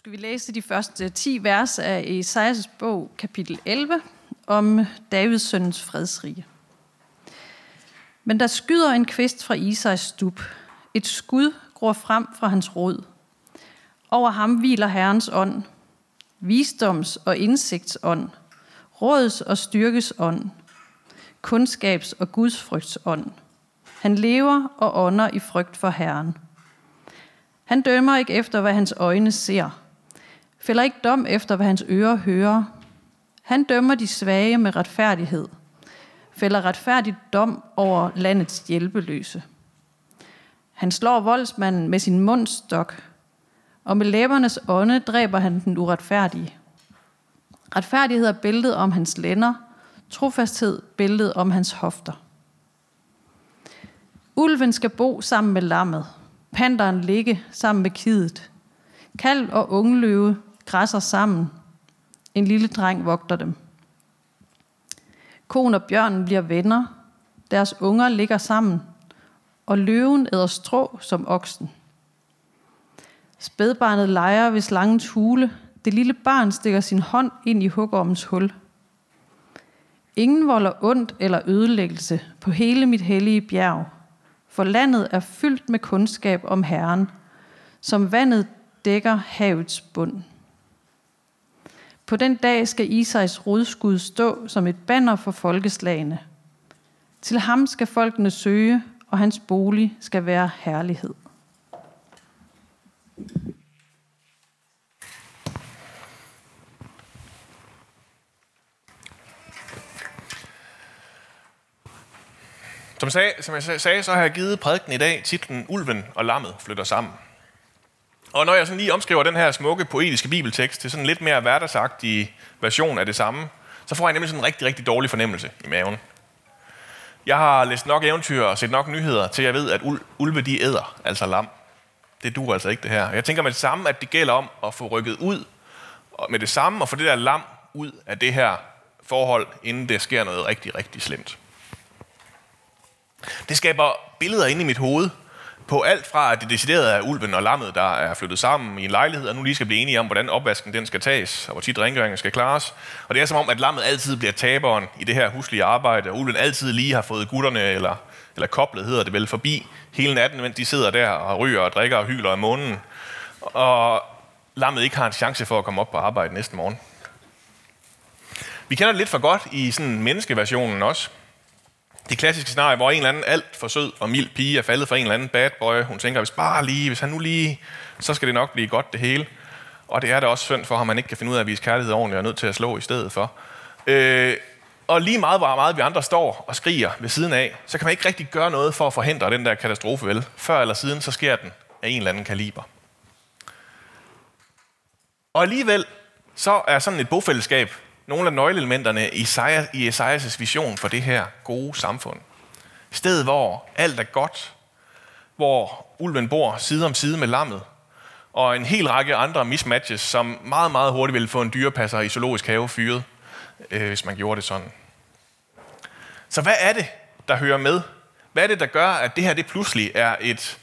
skal vi læse de første 10 vers af Esajas bog, kapitel 11, om Davids søns fredsrige. Men der skyder en kvist fra Isais stub. Et skud gror frem fra hans rod. Over ham hviler Herrens ånd, visdoms- og indsigtsånd, råds- og styrkes ånd, kundskabs- og gudsfrygts ånd. Han lever og ånder i frygt for Herren. Han dømmer ikke efter, hvad hans øjne ser, fælder ikke dom efter, hvad hans ører hører. Han dømmer de svage med retfærdighed, fælder retfærdig dom over landets hjælpeløse. Han slår voldsmanden med sin mundstok, og med læbernes ånde dræber han den uretfærdige. Retfærdighed er bæltet om hans lænder, trofasthed bæltet om hans hofter. Ulven skal bo sammen med lammet, panderen ligge sammen med kidet. Kalv og ungløve græsser sammen. En lille dreng vogter dem. Konen og bjørnen bliver venner. Deres unger ligger sammen. Og løven æder strå som oksen. Spædbarnet leger ved slangens hule. Det lille barn stikker sin hånd ind i hugormens hul. Ingen volder ondt eller ødelæggelse på hele mit hellige bjerg, for landet er fyldt med kundskab om Herren, som vandet dækker havets bund. På den dag skal Isais rodskud stå som et banner for folkeslagene. Til ham skal folkene søge, og hans bolig skal være herlighed. Som jeg, sagde, som jeg sagde, så har jeg givet prædiken i dag titlen Ulven og lammet flytter sammen. Og når jeg sådan lige omskriver den her smukke poetiske bibeltekst til sådan en lidt mere hverdagsagtig version af det samme, så får jeg nemlig sådan en rigtig, rigtig dårlig fornemmelse i maven. Jeg har læst nok eventyr og set nok nyheder til, jeg ved, at ulve de æder, altså lam. Det duer altså ikke det her. Jeg tænker med det samme, at det gælder om at få rykket ud med det samme og få det der lam ud af det her forhold, inden det sker noget rigtig, rigtig slemt. Det skaber billeder inde i mit hoved på alt fra, at det decideret er ulven og lammet, der er flyttet sammen i en lejlighed, og nu lige skal blive enige om, hvordan opvasken den skal tages, og hvor tit rengøringen skal klares. Og det er som om, at lammet altid bliver taberen i det her huslige arbejde, og ulven altid lige har fået gutterne, eller, eller koblet hedder det vel, forbi hele natten, mens de sidder der og ryger og drikker og hyler af månen. Og lammet ikke har en chance for at komme op på arbejde næste morgen. Vi kender det lidt for godt i sådan menneskeversionen også. Det klassiske scenarie, hvor en eller anden alt for sød og mild pige er faldet for en eller anden bad boy. Hun tænker, hvis bare lige, hvis han nu lige, så skal det nok blive godt det hele. Og det er da også synd for ham, man ikke kan finde ud af at vise kærlighed ordentligt og er nødt til at slå i stedet for. Øh, og lige meget, hvor meget vi andre står og skriger ved siden af, så kan man ikke rigtig gøre noget for at forhindre den der katastrofe, vel? Før eller siden, så sker den af en eller anden kaliber. Og alligevel, så er sådan et bofællesskab nogle af nøgleelementerne i, Esajas vision for det her gode samfund. Stedet, sted, hvor alt er godt, hvor ulven bor side om side med lammet, og en hel række andre mismatches, som meget, meget hurtigt ville få en dyrepasser i zoologisk have fyret, øh, hvis man gjorde det sådan. Så hvad er det, der hører med? Hvad er det, der gør, at det her det pludselig er et,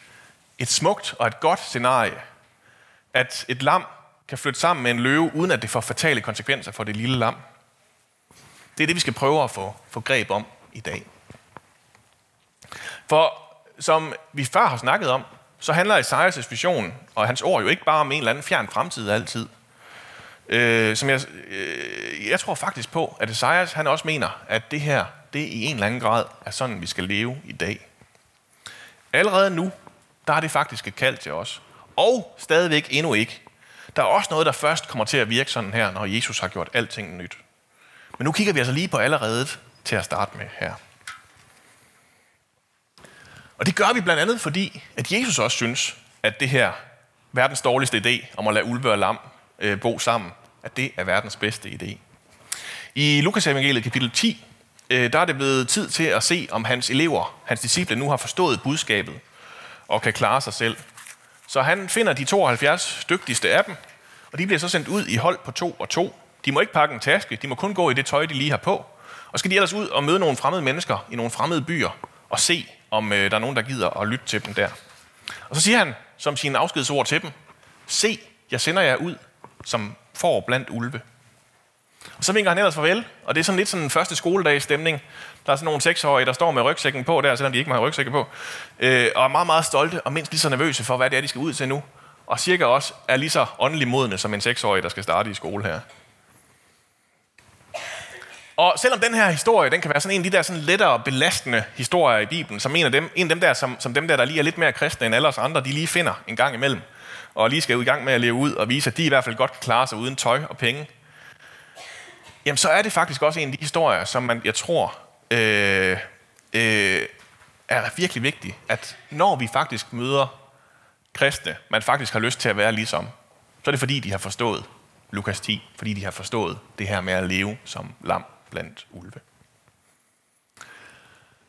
et smukt og et godt scenarie? At et lam kan flytte sammen med en løve, uden at det får fatale konsekvenser for det lille lam. Det er det, vi skal prøve at få, få greb om i dag. For som vi før har snakket om, så handler Isaias' vision og hans ord jo ikke bare om en eller anden fjern fremtid altid. Øh, som jeg, øh, jeg tror faktisk på, at Isaias han også mener, at det her, det i en eller anden grad er sådan, vi skal leve i dag. Allerede nu, der er det faktisk et kald til os. Og stadigvæk endnu ikke der er også noget, der først kommer til at virke sådan her, når Jesus har gjort alting nyt. Men nu kigger vi altså lige på allerede til at starte med her. Og det gør vi blandt andet, fordi at Jesus også synes, at det her verdens dårligste idé om at lade ulve og lam øh, bo sammen, at det er verdens bedste idé. I Lukas evangeliet kapitel 10, øh, der er det blevet tid til at se, om hans elever, hans disciple, nu har forstået budskabet og kan klare sig selv. Så han finder de 72 dygtigste af dem, og de bliver så sendt ud i hold på to og to. De må ikke pakke en taske, de må kun gå i det tøj, de lige har på. Og skal de ellers ud og møde nogle fremmede mennesker i nogle fremmede byer og se, om øh, der er nogen, der gider at lytte til dem der. Og så siger han som sine afskedsord til dem, se, jeg sender jer ud som får blandt ulve. Og så vinker han ellers farvel, og det er sådan lidt sådan en første skoledags stemning. Der er sådan nogle seksårige, der står med rygsækken på der, selvom de ikke må have rygsækken på, øh, og er meget, meget stolte og mindst lige så nervøse for, hvad det er, de skal ud til nu. Og cirka også er lige så åndelig modne som en seksårig, der skal starte i skole her. Og selvom den her historie, den kan være sådan en af de der sådan lettere belastende historier i Bibelen, som en af dem, en af dem der, som, som dem der, der lige er lidt mere kristne end alle os andre, de lige finder en gang imellem, og lige skal ud i gang med at leve ud og vise, at de i hvert fald godt kan klare sig uden tøj og penge, jamen så er det faktisk også en af de historier, som man, jeg tror, øh, øh, er virkelig vigtig, at når vi faktisk møder kristne, man faktisk har lyst til at være ligesom, så er det fordi, de har forstået Lukas 10, fordi de har forstået det her med at leve som lam blandt ulve.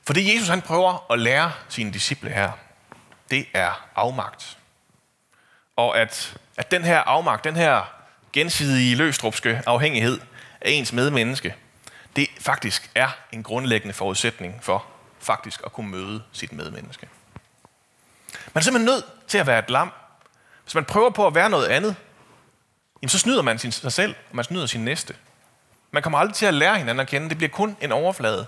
For det Jesus han prøver at lære sine disciple her, det er afmagt. Og at, at den her afmagt, den her gensidige løstrupske afhængighed af ens medmenneske, det faktisk er en grundlæggende forudsætning for faktisk at kunne møde sit medmenneske. Man er simpelthen nødt til at være et lam. Hvis man prøver på at være noget andet, jamen så snyder man sig selv, og man snyder sin næste. Man kommer aldrig til at lære hinanden at kende. Det bliver kun en overflade,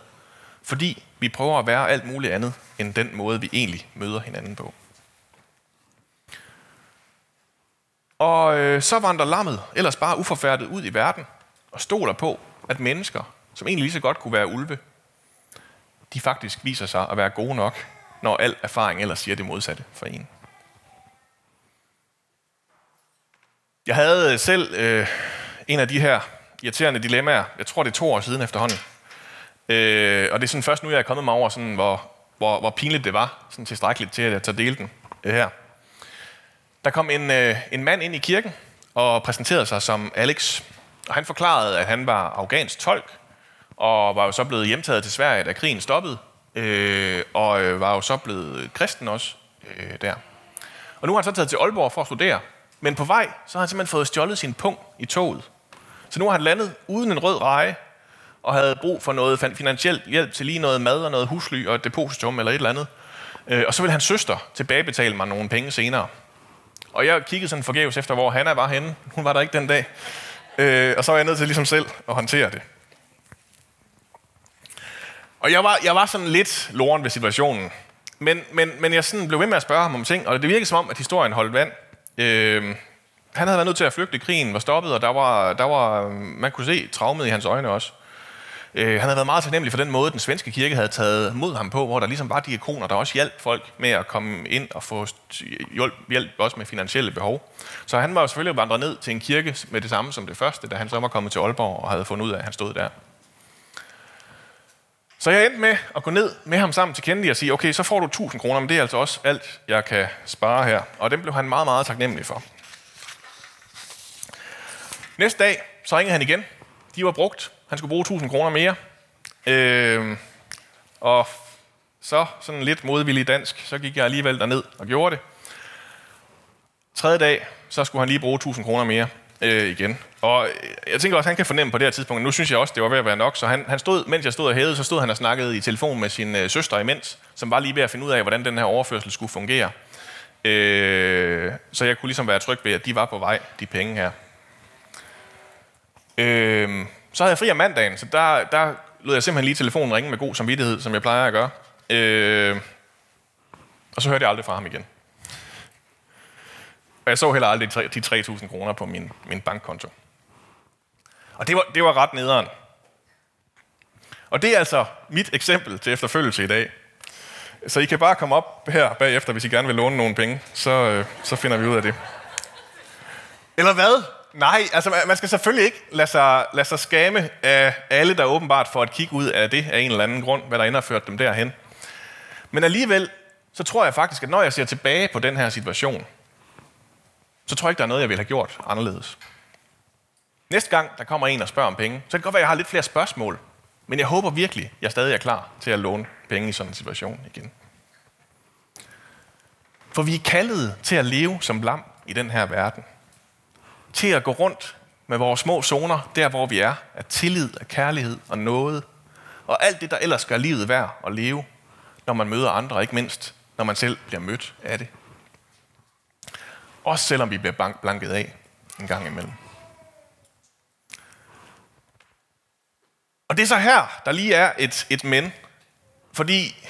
fordi vi prøver at være alt muligt andet, end den måde, vi egentlig møder hinanden på. Og øh, så vandrer lammet ellers bare uforfærdet ud i verden og stoler på, at mennesker, som egentlig lige så godt kunne være ulve, de faktisk viser sig at være gode nok, når al erfaring ellers siger det modsatte for en. Jeg havde øh, selv øh, en af de her irriterende dilemmaer. Jeg tror, det er to år siden efterhånden. Øh, og det er sådan først nu, jeg er kommet mig over, sådan, hvor, hvor, hvor pinligt det var, sådan tilstrækkeligt til, at jeg tager dele den øh, her. Der kom en, øh, en mand ind i kirken og præsenterede sig som Alex. Og han forklarede, at han var afghansk tolk, og var jo så blevet hjemtaget til Sverige, da krigen stoppede, øh, og øh, var jo så blevet kristen også øh, der. Og nu har han så taget til Aalborg for at studere, men på vej, så har han simpelthen fået stjålet sin pung i toget. Så nu har han landet uden en rød reje, og havde brug for noget finansiel hjælp til lige noget mad og noget husly og et depositum eller et eller andet. Øh, og så vil hans søster tilbagebetale mig nogle penge senere. Og jeg kiggede sådan forgæves efter, hvor Hanna var henne. Hun var der ikke den dag. Øh, og så var jeg nødt til ligesom selv at håndtere det. Og jeg var, jeg var sådan lidt loren ved situationen. Men, men, men jeg sådan blev ved med at spørge ham om ting, og det virkede som om, at historien holdt vand. Øh, han havde været nødt til at flygte, krigen var stoppet, og der var, der var, man kunne se traumet i hans øjne også. Øh, han havde været meget taknemmelig for den måde, den svenske kirke havde taget mod ham på, hvor der ligesom var diakoner, der også hjalp folk med at komme ind og få hjælp, hjælp også med finansielle behov. Så han var jo selvfølgelig vandret ned til en kirke med det samme som det første, da han så var kommet til Aalborg og havde fundet ud af, at han stod der. Så jeg endte med at gå ned med ham sammen til Kennedy og sige, okay, så får du 1000 kroner, men det er altså også alt, jeg kan spare her. Og den blev han meget, meget taknemmelig for. Næste dag, så ringede han igen. De var brugt. Han skulle bruge 1000 kroner mere. Øh, og så, sådan lidt modvillig dansk, så gik jeg alligevel derned og gjorde det. Tredje dag, så skulle han lige bruge 1000 kroner mere øh, igen. Og øh, jeg tænker også, at han kan fornemme på det her tidspunkt, nu synes jeg også, det var ved at være nok, så han, han stod, mens jeg stod og hævede, så stod han og snakkede i telefon med sin øh, søster imens, som var lige ved at finde ud af, hvordan den her overførsel skulle fungere. Øh, så jeg kunne ligesom være tryg ved, at de var på vej, de penge her. Øh, så havde jeg fri om mandagen, så der, der lød jeg simpelthen lige telefonen ringe med god samvittighed, som jeg plejer at gøre. Øh, og så hørte jeg aldrig fra ham igen. Og jeg så heller aldrig de 3.000 kroner på min, min bankkonto. Og det var, det var ret nederen. Og det er altså mit eksempel til efterfølgelse i dag. Så I kan bare komme op her bagefter, hvis I gerne vil låne nogle penge. Så, øh, så finder vi ud af det. Eller hvad? Nej, altså man skal selvfølgelig ikke lade sig, lade sig skamme af alle, der åbenbart får et kig ud af det af en eller anden grund, hvad der ender ført dem derhen. Men alligevel, så tror jeg faktisk, at når jeg ser tilbage på den her situation, så tror jeg ikke, der er noget, jeg ville have gjort anderledes. Næste gang, der kommer en og spørger om penge, så kan det godt være, at jeg har lidt flere spørgsmål. Men jeg håber virkelig, at jeg stadig er klar til at låne penge i sådan en situation igen. For vi er kaldet til at leve som lam i den her verden til at gå rundt med vores små zoner, der hvor vi er, af tillid, af kærlighed og noget, og alt det, der ellers gør livet værd at leve, når man møder andre, ikke mindst, når man selv bliver mødt af det. Også selvom vi bliver blanket af en gang imellem. Og det er så her, der lige er et, et men. Fordi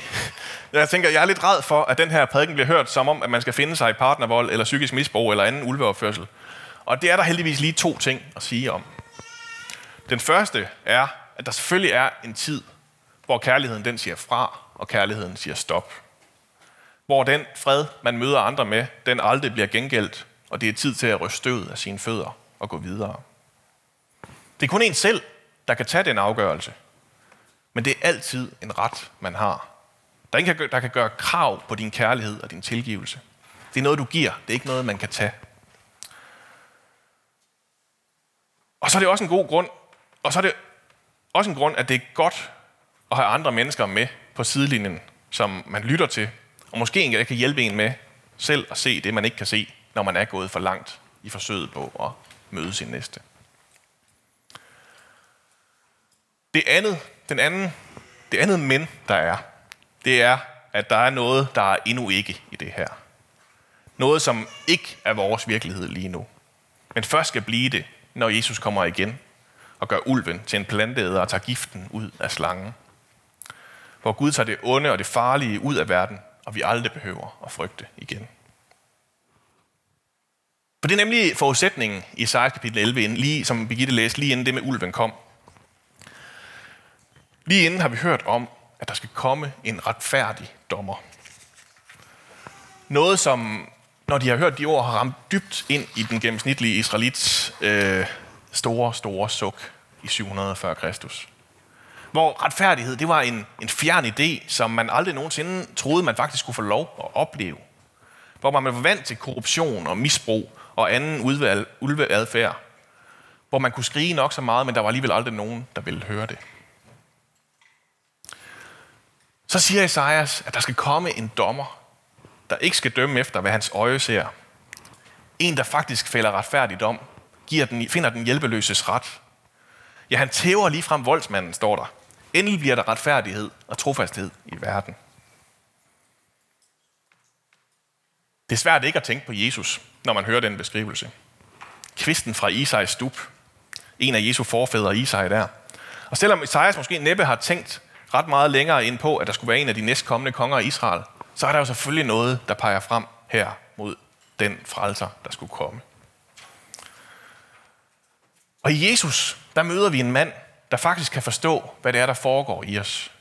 jeg tænker, jeg er lidt ræd for, at den her prædiken bliver hørt som om, at man skal finde sig i partnervold, eller psykisk misbrug, eller anden ulveopførsel. Og det er der heldigvis lige to ting at sige om. Den første er, at der selvfølgelig er en tid, hvor kærligheden den siger fra, og kærligheden siger stop. Hvor den fred, man møder andre med, den aldrig bliver gengældt, og det er tid til at ryste støvet af sine fødder og gå videre. Det er kun en selv, der kan tage den afgørelse. Men det er altid en ret, man har. Der er ingen, der kan gøre krav på din kærlighed og din tilgivelse. Det er noget, du giver. Det er ikke noget, man kan tage. Og så er det også en god grund, og så er det også en grund, at det er godt at have andre mennesker med på sidelinjen, som man lytter til, og måske en kan hjælpe en med selv at se det, man ikke kan se, når man er gået for langt i forsøget på at møde sin næste. Det andet, den anden, det andet men, der er, det er, at der er noget, der er endnu ikke i det her. Noget, som ikke er vores virkelighed lige nu. Men først skal blive det, når Jesus kommer igen og gør ulven til en planteæder og tager giften ud af slangen. Hvor Gud tager det onde og det farlige ud af verden, og vi aldrig behøver at frygte igen. For det er nemlig forudsætningen i Isaias kapitel 11, lige, som Birgitte læste, lige inden det med ulven kom. Lige inden har vi hørt om, at der skal komme en retfærdig dommer. Noget, som, når de har hørt de ord, har ramt dybt ind i den gennemsnitlige israelits øh, store, store suk i 740 Kristus. Hvor retfærdighed, det var en, en fjern idé, som man aldrig nogensinde troede, man faktisk skulle få lov at opleve. Hvor man var vant til korruption og misbrug og anden ulveadfærd. Hvor man kunne skrige nok så meget, men der var alligevel aldrig nogen, der ville høre det. Så siger Esajas, at der skal komme en dommer, der ikke skal dømme efter, hvad hans øje ser. En, der faktisk fælder retfærdigt dom, giver den, finder den hjælpeløses ret. Ja, han tæver lige frem voldsmanden, står der. Endelig bliver der retfærdighed og trofasthed i verden. Det er svært ikke at tænke på Jesus, når man hører den beskrivelse. Kvisten fra Isais stup. En af Jesu forfædre, Isai der. Og selvom Isaias måske næppe har tænkt ret meget længere ind på, at der skulle være en af de næstkommende konger af Israel, så er der jo selvfølgelig noget, der peger frem her mod den frelser, der skulle komme. Og i Jesus, der møder vi en mand, der faktisk kan forstå, hvad det er, der foregår i os.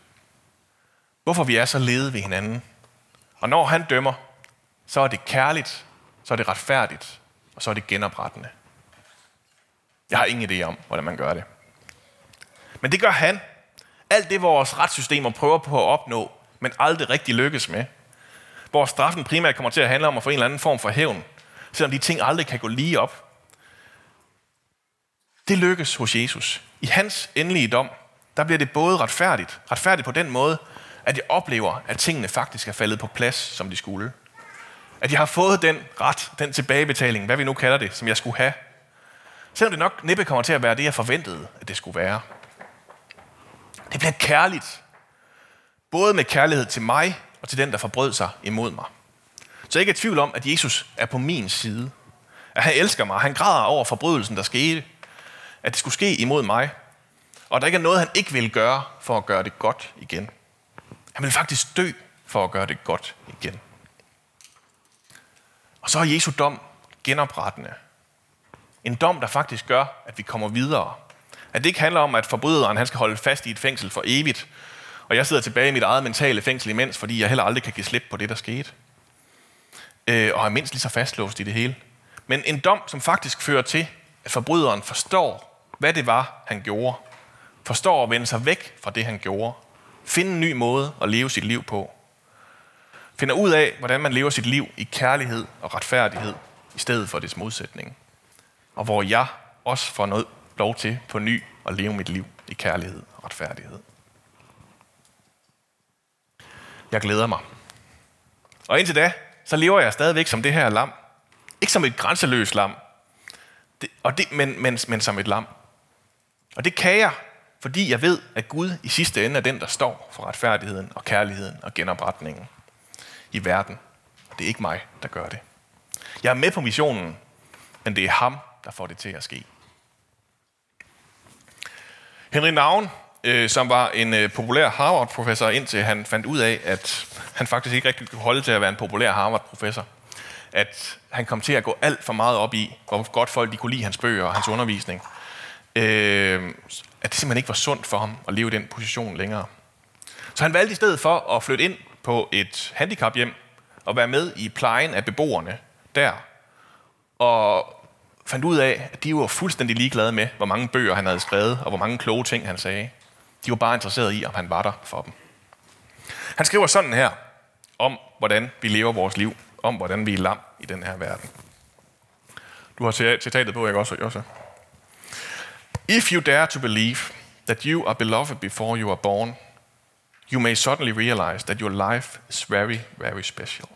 Hvorfor vi er så lede ved hinanden. Og når han dømmer, så er det kærligt, så er det retfærdigt, og så er det genoprettende. Jeg har ingen idé om, hvordan man gør det. Men det gør han, alt det, vores retssystemer prøver på at opnå, men aldrig rigtig lykkes med. Hvor straffen primært kommer til at handle om at få en eller anden form for hævn, selvom de ting aldrig kan gå lige op. Det lykkes hos Jesus. I hans endelige dom, der bliver det både retfærdigt, retfærdigt på den måde, at jeg oplever, at tingene faktisk er faldet på plads, som de skulle. At jeg har fået den ret, den tilbagebetaling, hvad vi nu kalder det, som jeg skulle have. Selvom det nok næppe kommer til at være det, jeg forventede, at det skulle være. Det bliver kærligt. Både med kærlighed til mig og til den, der forbrød sig imod mig. Så jeg er ikke i tvivl om, at Jesus er på min side. At han elsker mig. Han græder over forbrydelsen, der skete. At det skulle ske imod mig. Og at der ikke er noget, han ikke vil gøre for at gøre det godt igen. Han vil faktisk dø for at gøre det godt igen. Og så er Jesu dom genoprettende. En dom, der faktisk gør, at vi kommer videre at det ikke handler om, at forbryderen han skal holde fast i et fængsel for evigt, og jeg sidder tilbage i mit eget mentale fængsel imens, fordi jeg heller aldrig kan give slip på det, der skete. Øh, og er mindst lige så fastlåst i det hele. Men en dom, som faktisk fører til, at forbryderen forstår, hvad det var, han gjorde. Forstår at vende sig væk fra det, han gjorde. Finde en ny måde at leve sit liv på. Finder ud af, hvordan man lever sit liv i kærlighed og retfærdighed, i stedet for dets modsætning. Og hvor jeg også får noget lov til på ny at leve mit liv i kærlighed og retfærdighed. Jeg glæder mig. Og indtil da, så lever jeg stadigvæk som det her lam. Ikke som et grænseløst lam, det, og det, men, men, men som et lam. Og det kan jeg, fordi jeg ved, at Gud i sidste ende er den, der står for retfærdigheden og kærligheden og genopretningen i verden. Og det er ikke mig, der gør det. Jeg er med på missionen, men det er ham, der får det til at ske. Henry Navn, øh, som var en øh, populær Harvard-professor, indtil han fandt ud af, at han faktisk ikke rigtig kunne holde til at være en populær Harvard-professor. At han kom til at gå alt for meget op i, hvor godt folk de kunne lide hans bøger og hans undervisning. Øh, at det simpelthen ikke var sundt for ham at leve i den position længere. Så han valgte i stedet for at flytte ind på et handicaphjem og være med i plejen af beboerne der. Og fandt ud af, at de var fuldstændig ligeglade med, hvor mange bøger han havde skrevet, og hvor mange kloge ting han sagde. De var bare interesserede i, om han var der for dem. Han skriver sådan her, om hvordan vi lever vores liv, om hvordan vi er lam i den her verden. Du har citatet på, ikke også, Josse? If you dare to believe that you are beloved before you are born, you may suddenly realize that your life is very, very special.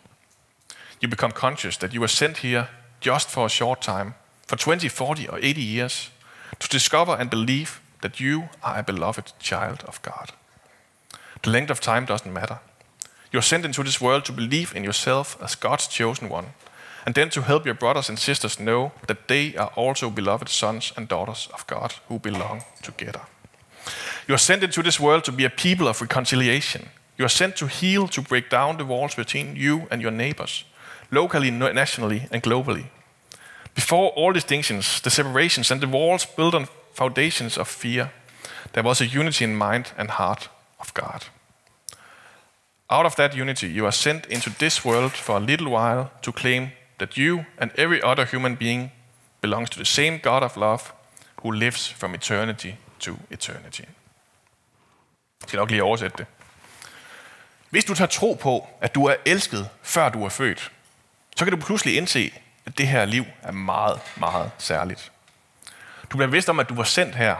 You become conscious that you are sent here just for a short time for 20, 40, or 80 years to discover and believe that you are a beloved child of God. The length of time doesn't matter. You're sent into this world to believe in yourself as God's chosen one, and then to help your brothers and sisters know that they are also beloved sons and daughters of God who belong together. You are sent into this world to be a people of reconciliation. You are sent to heal, to break down the walls between you and your neighbors, locally, nationally, and globally. Before all distinctions, the separations, and the walls built on foundations of fear, there was a unity in mind and heart of God. Out of that unity, you are sent into this world for a little while to claim that you and every other human being belongs to the same God of love who lives from eternity to eternity. Jeg skal nok lige oversætte det. Hvis du tager tro på, at du er elsket, før du er født, så kan du pludselig indse, at det her liv er meget, meget særligt. Du bliver vidst om, at du var sendt her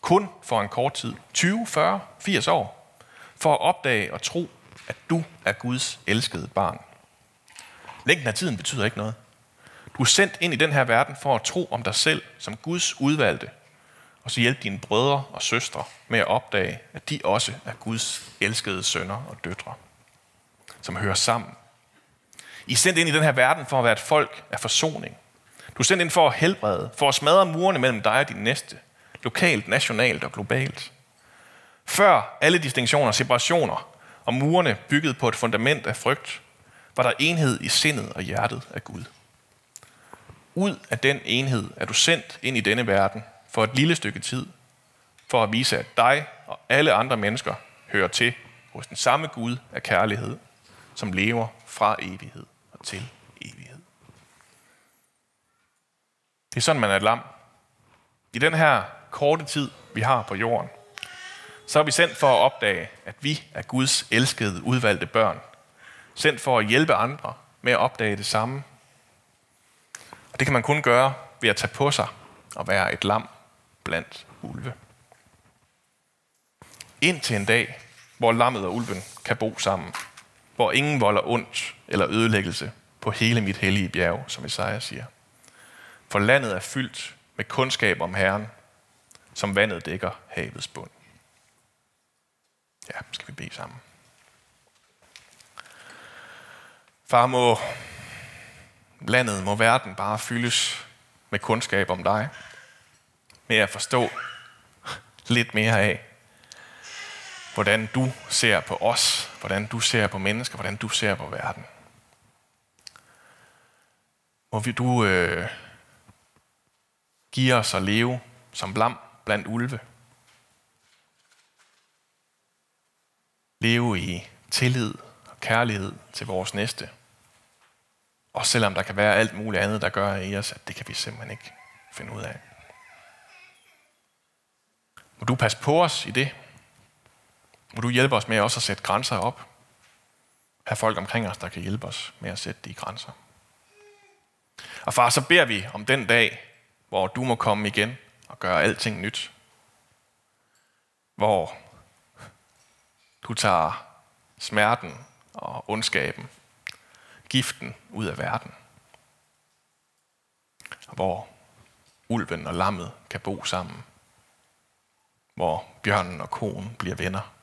kun for en kort tid, 20, 40, 80 år, for at opdage og tro, at du er Guds elskede barn. Længden af tiden betyder ikke noget. Du er sendt ind i den her verden for at tro om dig selv som Guds udvalgte, og så hjælpe dine brødre og søstre med at opdage, at de også er Guds elskede sønner og døtre, som hører sammen i er sendt ind i den her verden for at være et folk af forsoning. Du er sendt ind for at helbrede, for at smadre murene mellem dig og din næste, lokalt, nationalt og globalt. Før alle distinktioner, separationer og murene bygget på et fundament af frygt, var der enhed i sindet og hjertet af Gud. Ud af den enhed er du sendt ind i denne verden for et lille stykke tid, for at vise, at dig og alle andre mennesker hører til hos den samme Gud af kærlighed, som lever fra evighed til evighed. Det er sådan, man er et lam. I den her korte tid, vi har på jorden, så er vi sendt for at opdage, at vi er Guds elskede, udvalgte børn. Sendt for at hjælpe andre med at opdage det samme. Og det kan man kun gøre ved at tage på sig og være et lam blandt ulve. Indtil en dag, hvor lammet og ulven kan bo sammen hvor ingen volder ondt eller ødelæggelse på hele mit hellige bjerg, som Isaiah siger. For landet er fyldt med kundskab om Herren, som vandet dækker havets bund. Ja, skal vi bede sammen. Far, må landet, må verden bare fyldes med kundskab om dig. Med at forstå lidt mere af, hvordan du ser på os, hvordan du ser på mennesker, hvordan du ser på verden. Må vi du øh, giver os at leve som blam blandt ulve. Leve i tillid og kærlighed til vores næste. Og selvom der kan være alt muligt andet, der gør i os, at det kan vi simpelthen ikke finde ud af. Må du passe på os i det, må du hjælpe os med også at sætte grænser op. Have folk omkring os, der kan hjælpe os med at sætte de grænser. Og far, så beder vi om den dag, hvor du må komme igen og gøre alting nyt. Hvor du tager smerten og ondskaben, giften ud af verden. Hvor ulven og lammet kan bo sammen. Hvor bjørnen og konen bliver venner